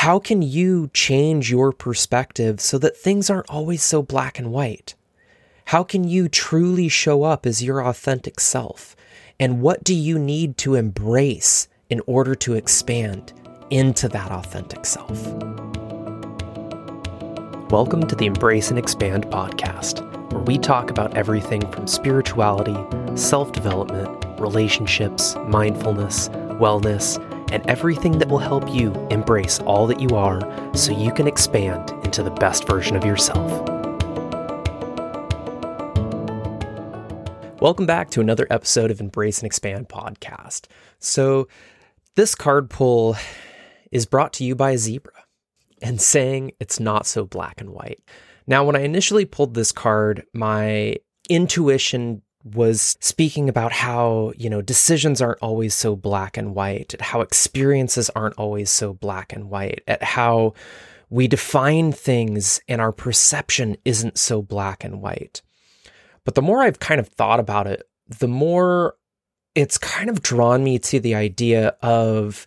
How can you change your perspective so that things aren't always so black and white? How can you truly show up as your authentic self? And what do you need to embrace in order to expand into that authentic self? Welcome to the Embrace and Expand podcast, where we talk about everything from spirituality, self development, relationships, mindfulness, wellness, and everything that will help you embrace all that you are so you can expand into the best version of yourself. Welcome back to another episode of Embrace and Expand podcast. So, this card pull is brought to you by a zebra and saying it's not so black and white. Now, when I initially pulled this card, my intuition was speaking about how, you know, decisions aren't always so black and white, how experiences aren't always so black and white, at how we define things and our perception isn't so black and white. But the more I've kind of thought about it, the more it's kind of drawn me to the idea of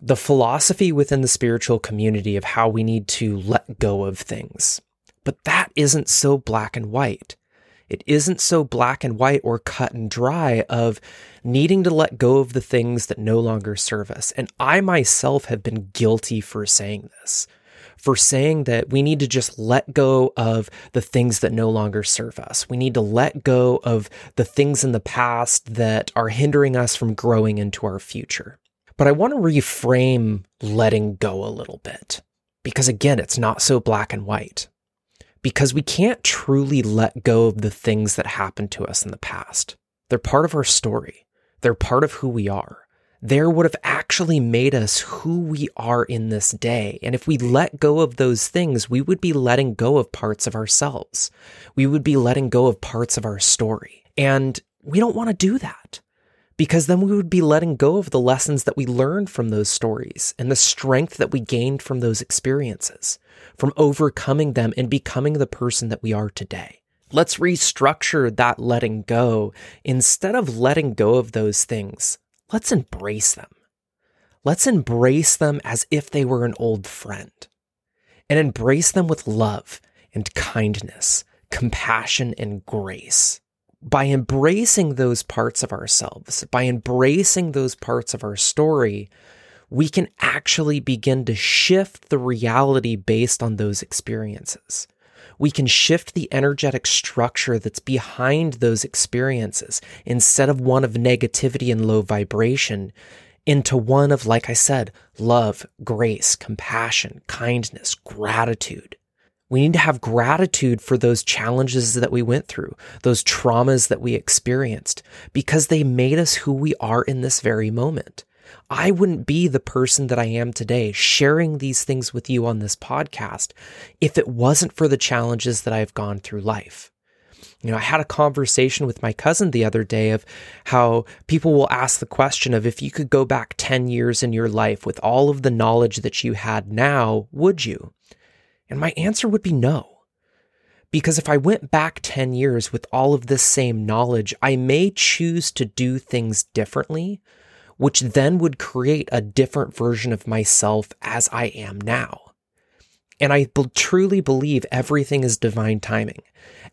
the philosophy within the spiritual community of how we need to let go of things. But that isn't so black and white. It isn't so black and white or cut and dry of needing to let go of the things that no longer serve us. And I myself have been guilty for saying this, for saying that we need to just let go of the things that no longer serve us. We need to let go of the things in the past that are hindering us from growing into our future. But I want to reframe letting go a little bit because, again, it's not so black and white because we can't truly let go of the things that happened to us in the past. They're part of our story, they're part of who we are. They're what have actually made us who we are in this day. And if we let go of those things, we would be letting go of parts of ourselves. We would be letting go of parts of our story. And we don't want to do that because then we would be letting go of the lessons that we learned from those stories and the strength that we gained from those experiences from overcoming them and becoming the person that we are today. Let's restructure that letting go. Instead of letting go of those things, let's embrace them. Let's embrace them as if they were an old friend and embrace them with love and kindness, compassion and grace. By embracing those parts of ourselves, by embracing those parts of our story, we can actually begin to shift the reality based on those experiences. We can shift the energetic structure that's behind those experiences instead of one of negativity and low vibration into one of, like I said, love, grace, compassion, kindness, gratitude. We need to have gratitude for those challenges that we went through, those traumas that we experienced, because they made us who we are in this very moment. I wouldn't be the person that I am today sharing these things with you on this podcast if it wasn't for the challenges that I've gone through life. You know, I had a conversation with my cousin the other day of how people will ask the question of if you could go back 10 years in your life with all of the knowledge that you had now, would you? And my answer would be no. Because if I went back 10 years with all of this same knowledge, I may choose to do things differently which then would create a different version of myself as I am now. And I truly believe everything is divine timing.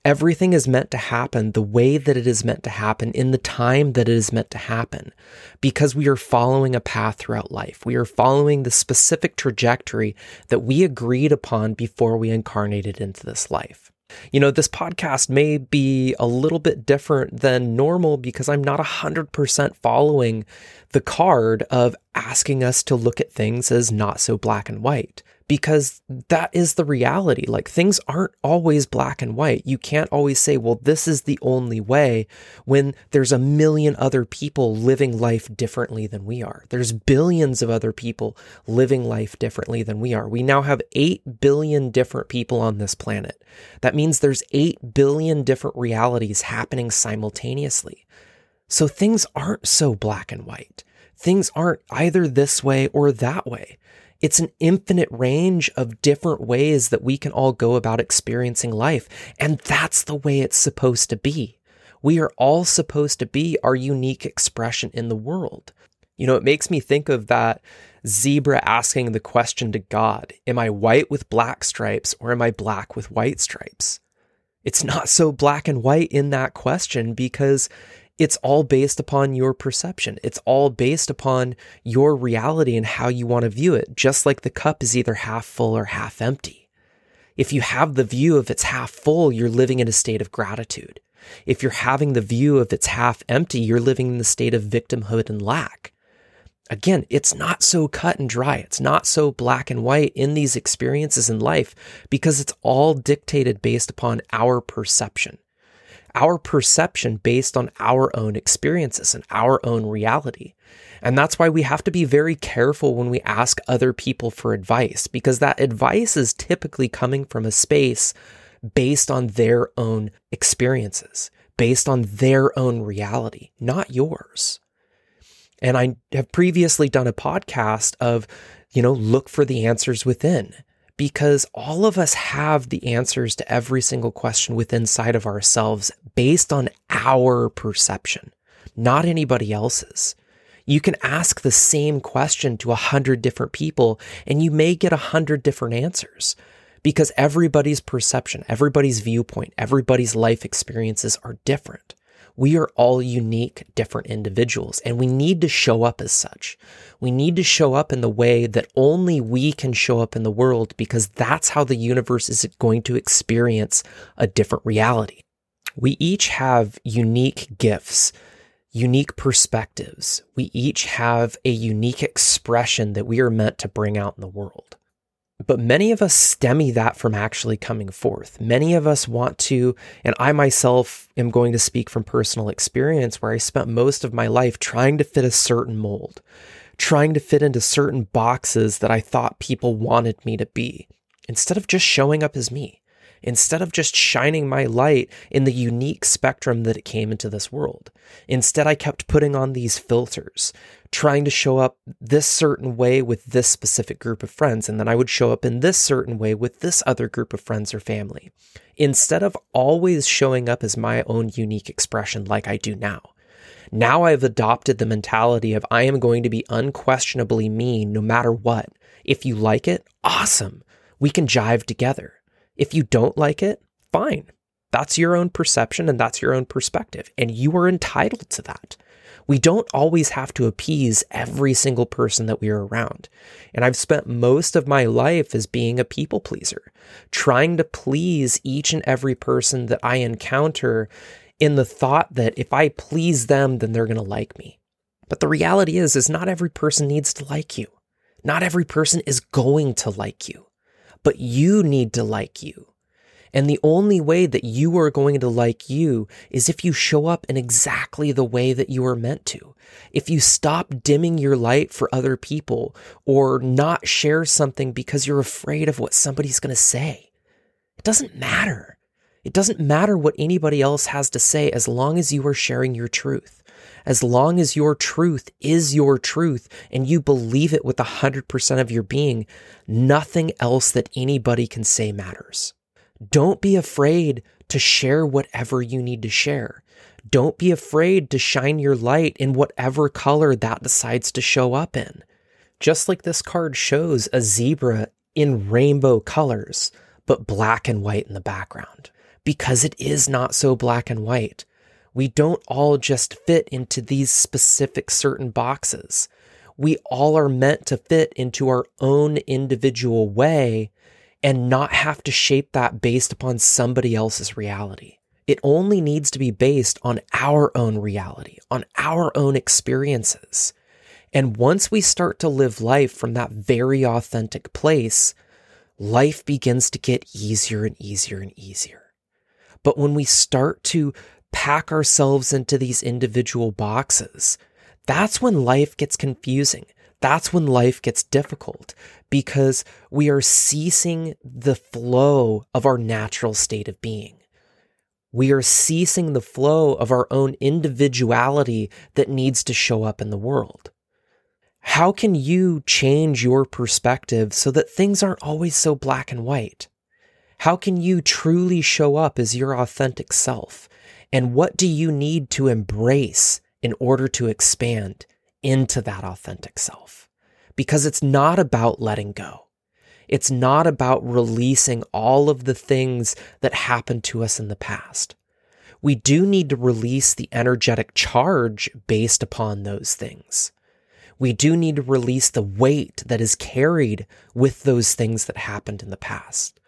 Everything is meant to happen the way that it is meant to happen in the time that it is meant to happen because we are following a path throughout life. We are following the specific trajectory that we agreed upon before we incarnated into this life. You know, this podcast may be a little bit different than normal because I'm not 100% following the card of asking us to look at things as not so black and white because that is the reality. Like things aren't always black and white. You can't always say, well, this is the only way when there's a million other people living life differently than we are. There's billions of other people living life differently than we are. We now have 8 billion different people on this planet. That means there's 8 billion different realities happening simultaneously. So things aren't so black and white. Things aren't either this way or that way. It's an infinite range of different ways that we can all go about experiencing life. And that's the way it's supposed to be. We are all supposed to be our unique expression in the world. You know, it makes me think of that zebra asking the question to God Am I white with black stripes or am I black with white stripes? It's not so black and white in that question because it's all based upon your perception. It's all based upon your reality and how you want to view it, just like the cup is either half full or half empty. If you have the view of it's half full, you're living in a state of gratitude. If you're having the view of it's half empty, you're living in the state of victimhood and lack. Again, it's not so cut and dry. It's not so black and white in these experiences in life because it's all dictated based upon our perception. Our perception based on our own experiences and our own reality. And that's why we have to be very careful when we ask other people for advice because that advice is typically coming from a space based on their own experiences, based on their own reality, not yours. And I have previously done a podcast of, you know, look for the answers within because all of us have the answers to every single question within inside of ourselves based on our perception, not anybody else's. You can ask the same question to a hundred different people and you may get a hundred different answers because everybody's perception, everybody's viewpoint, everybody's life experiences are different. We are all unique, different individuals, and we need to show up as such. We need to show up in the way that only we can show up in the world because that's how the universe is going to experience a different reality. We each have unique gifts, unique perspectives. We each have a unique expression that we are meant to bring out in the world. But many of us stemy that from actually coming forth. Many of us want to, and I myself am going to speak from personal experience where I spent most of my life trying to fit a certain mold, trying to fit into certain boxes that I thought people wanted me to be, instead of just showing up as me instead of just shining my light in the unique spectrum that it came into this world. Instead, I kept putting on these filters, trying to show up this certain way with this specific group of friends, and then I would show up in this certain way with this other group of friends or family, instead of always showing up as my own unique expression like I do now. Now I've adopted the mentality of I am going to be unquestionably me no matter what. If you like it, awesome. We can jive together. If you don't like it, fine. That's your own perception and that's your own perspective, and you are entitled to that. We don't always have to appease every single person that we are around. And I've spent most of my life as being a people pleaser, trying to please each and every person that I encounter in the thought that if I please them, then they're going to like me. But the reality is, is not every person needs to like you. Not every person is going to like you but you need to like you. And the only way that you are going to like you is if you show up in exactly the way that you are meant to. If you stop dimming your light for other people or not share something because you're afraid of what somebody's going to say. It doesn't matter. It doesn't matter what anybody else has to say as long as you are sharing your truth as long as your truth is your truth and you believe it with 100% of your being, nothing else that anybody can say matters. Don't be afraid to share whatever you need to share. Don't be afraid to shine your light in whatever color that decides to show up in. Just like this card shows a zebra in rainbow colors, but black and white in the background. Because it is not so black and white. We don't all just fit into these specific certain boxes. We all are meant to fit into our own individual way and not have to shape that based upon somebody else's reality. It only needs to be based on our own reality, on our own experiences. And once we start to live life from that very authentic place, life begins to get easier and easier and easier. But when we start to pack ourselves into these individual boxes, that's when life gets confusing. That's when life gets difficult because we are ceasing the flow of our natural state of being. We are ceasing the flow of our own individuality that needs to show up in the world. How can you change your perspective so that things aren't always so black and white? How can you truly show up as your authentic self? And what do you need to embrace in order to expand into that authentic self because it's not about letting go. It's not about releasing all of the things that happened to us in the past. We do need to release the energetic charge based upon those things. We do need to release the weight that is carried with those things that happened in the past.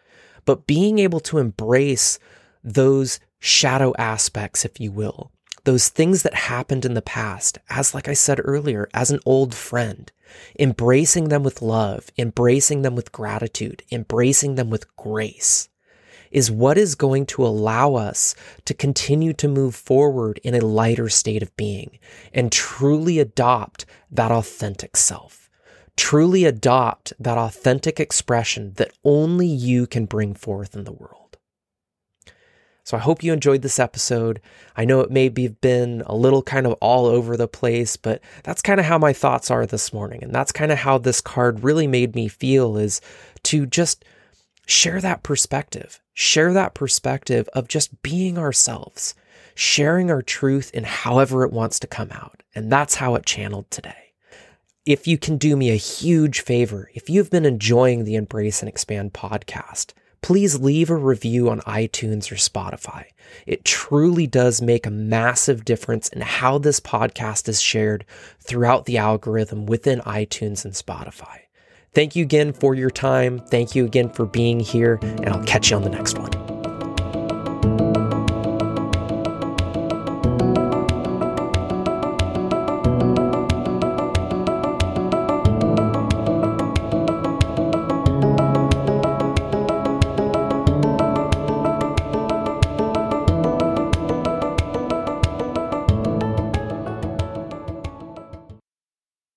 But being able to embrace those shadow aspects, if you will, those things that happened in the past, as like I said earlier, as an old friend, embracing them with love, embracing them with gratitude, embracing them with grace is what is going to allow us to continue to move forward in a lighter state of being and truly adopt that authentic self. Truly adopt that authentic expression that only you can bring forth in the world. So I hope you enjoyed this episode. I know it may be been a little kind of all over the place, but that's kind of how my thoughts are this morning. And that's kind of how this card really made me feel is to just share that perspective, share that perspective of just being ourselves, sharing our truth in however it wants to come out. And that's how it channeled today. If you can do me a huge favor, if you've been enjoying the Embrace and Expand podcast, please leave a review on iTunes or Spotify. It truly does make a massive difference in how this podcast is shared throughout the algorithm within iTunes and Spotify. Thank you again for your time. Thank you again for being here, and I'll catch you on the next one.